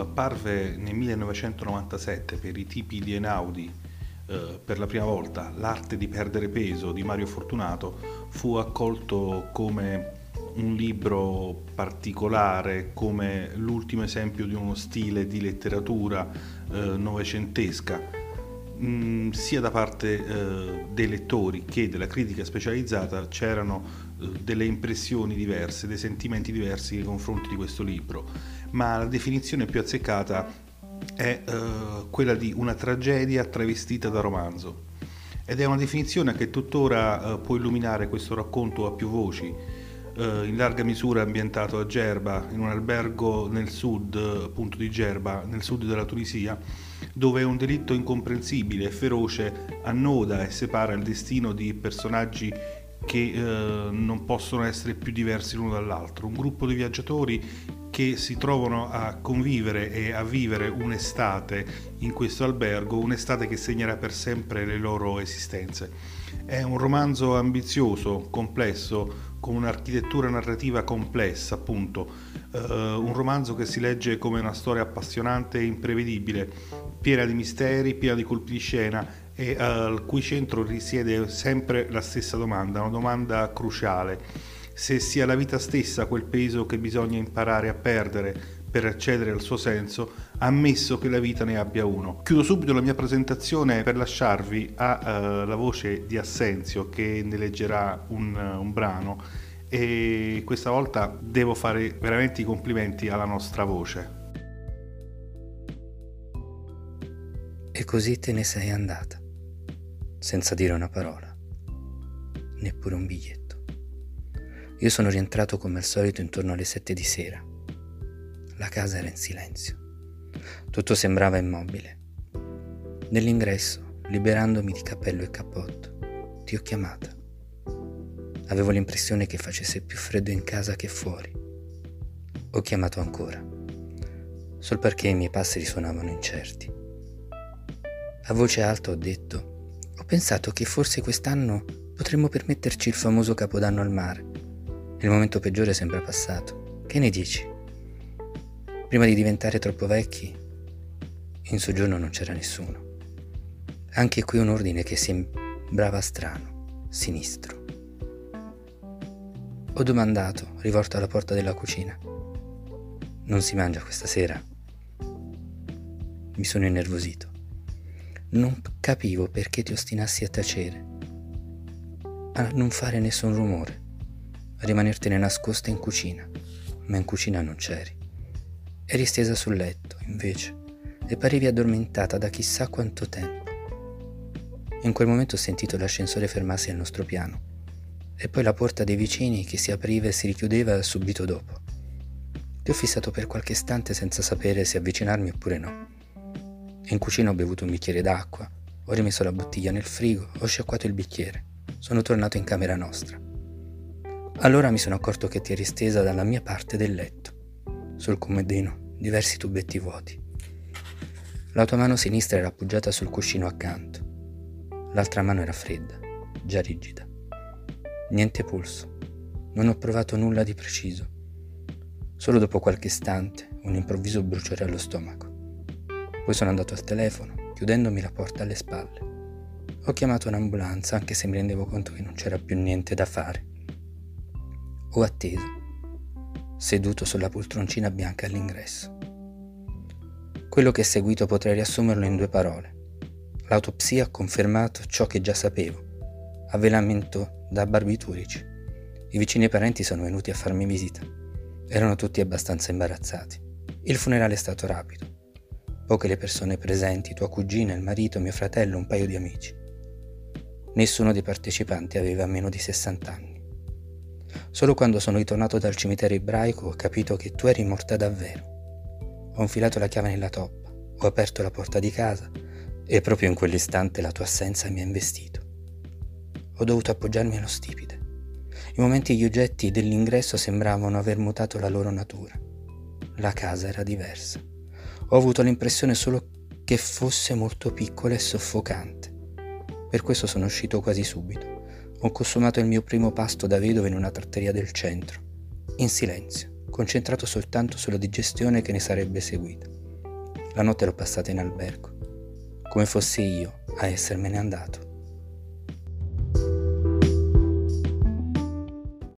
apparve nel 1997 per i tipi di Enaudi eh, per la prima volta L'arte di perdere peso di Mario Fortunato fu accolto come un libro particolare, come l'ultimo esempio di uno stile di letteratura eh, novecentesca, mm, sia da parte eh, dei lettori che della critica specializzata c'erano eh, delle impressioni diverse, dei sentimenti diversi nei confronti di questo libro, ma la definizione più azzeccata è uh, quella di una tragedia travestita da romanzo ed è una definizione che tuttora uh, può illuminare questo racconto a più voci, uh, in larga misura ambientato a Gerba, in un albergo nel sud appunto di Gerba, nel sud della Tunisia, dove un delitto incomprensibile e feroce annoda e separa il destino di personaggi che eh, non possono essere più diversi l'uno dall'altro. Un gruppo di viaggiatori che si trovano a convivere e a vivere un'estate in questo albergo, un'estate che segnerà per sempre le loro esistenze. È un romanzo ambizioso, complesso, con un'architettura narrativa complessa, appunto, uh, un romanzo che si legge come una storia appassionante e imprevedibile, piena di misteri, piena di colpi di scena e al cui centro risiede sempre la stessa domanda, una domanda cruciale se sia la vita stessa quel peso che bisogna imparare a perdere per accedere al suo senso, ammesso che la vita ne abbia uno. Chiudo subito la mia presentazione per lasciarvi alla uh, voce di Assenzio che ne leggerà un, uh, un brano e questa volta devo fare veramente i complimenti alla nostra voce. E così te ne sei andata, senza dire una parola, neppure un biglietto. Io sono rientrato come al solito intorno alle sette di sera. La casa era in silenzio. Tutto sembrava immobile. Nell'ingresso, liberandomi di cappello e cappotto, ti ho chiamata. Avevo l'impressione che facesse più freddo in casa che fuori. Ho chiamato ancora, sol perché i miei passi risuonavano incerti. A voce alta ho detto, ho pensato che forse quest'anno potremmo permetterci il famoso capodanno al mare il momento peggiore sembra passato. Che ne dici? Prima di diventare troppo vecchi, in soggiorno non c'era nessuno. Anche qui un ordine che sembrava strano, sinistro. Ho domandato, rivolto alla porta della cucina. Non si mangia questa sera? Mi sono innervosito. Non capivo perché ti ostinassi a tacere, a non fare nessun rumore rimanertene nascosta in cucina, ma in cucina non c'eri. Eri stesa sul letto, invece, e parevi addormentata da chissà quanto tempo. In quel momento ho sentito l'ascensore fermarsi al nostro piano, e poi la porta dei vicini che si apriva e si richiudeva subito dopo. Ti ho fissato per qualche istante senza sapere se avvicinarmi oppure no. In cucina ho bevuto un bicchiere d'acqua, ho rimesso la bottiglia nel frigo, ho sciacquato il bicchiere. Sono tornato in camera nostra. Allora mi sono accorto che ti eri stesa dalla mia parte del letto, sul comodino, diversi tubetti vuoti. La tua mano sinistra era appoggiata sul cuscino accanto, l'altra mano era fredda, già rigida. Niente pulso, non ho provato nulla di preciso. Solo dopo qualche istante un improvviso bruciore allo stomaco. Poi sono andato al telefono, chiudendomi la porta alle spalle. Ho chiamato un'ambulanza anche se mi rendevo conto che non c'era più niente da fare. Ho atteso, seduto sulla poltroncina bianca all'ingresso. Quello che è seguito potrei riassumerlo in due parole. L'autopsia ha confermato ciò che già sapevo. Avvelamento da barbiturici. I vicini e parenti sono venuti a farmi visita. Erano tutti abbastanza imbarazzati. Il funerale è stato rapido. Poche le persone presenti, tua cugina, il marito, mio fratello, un paio di amici. Nessuno dei partecipanti aveva meno di 60 anni. Solo quando sono ritornato dal cimitero ebraico ho capito che tu eri morta davvero. Ho infilato la chiave nella toppa, ho aperto la porta di casa e proprio in quell'istante la tua assenza mi ha investito. Ho dovuto appoggiarmi allo stipite. I momenti e gli oggetti dell'ingresso sembravano aver mutato la loro natura. La casa era diversa. Ho avuto l'impressione solo che fosse molto piccola e soffocante. Per questo sono uscito quasi subito ho consumato il mio primo pasto da vedova in una tratteria del centro, in silenzio, concentrato soltanto sulla digestione che ne sarebbe seguita. La notte l'ho passata in albergo, come fossi io a essermene andato.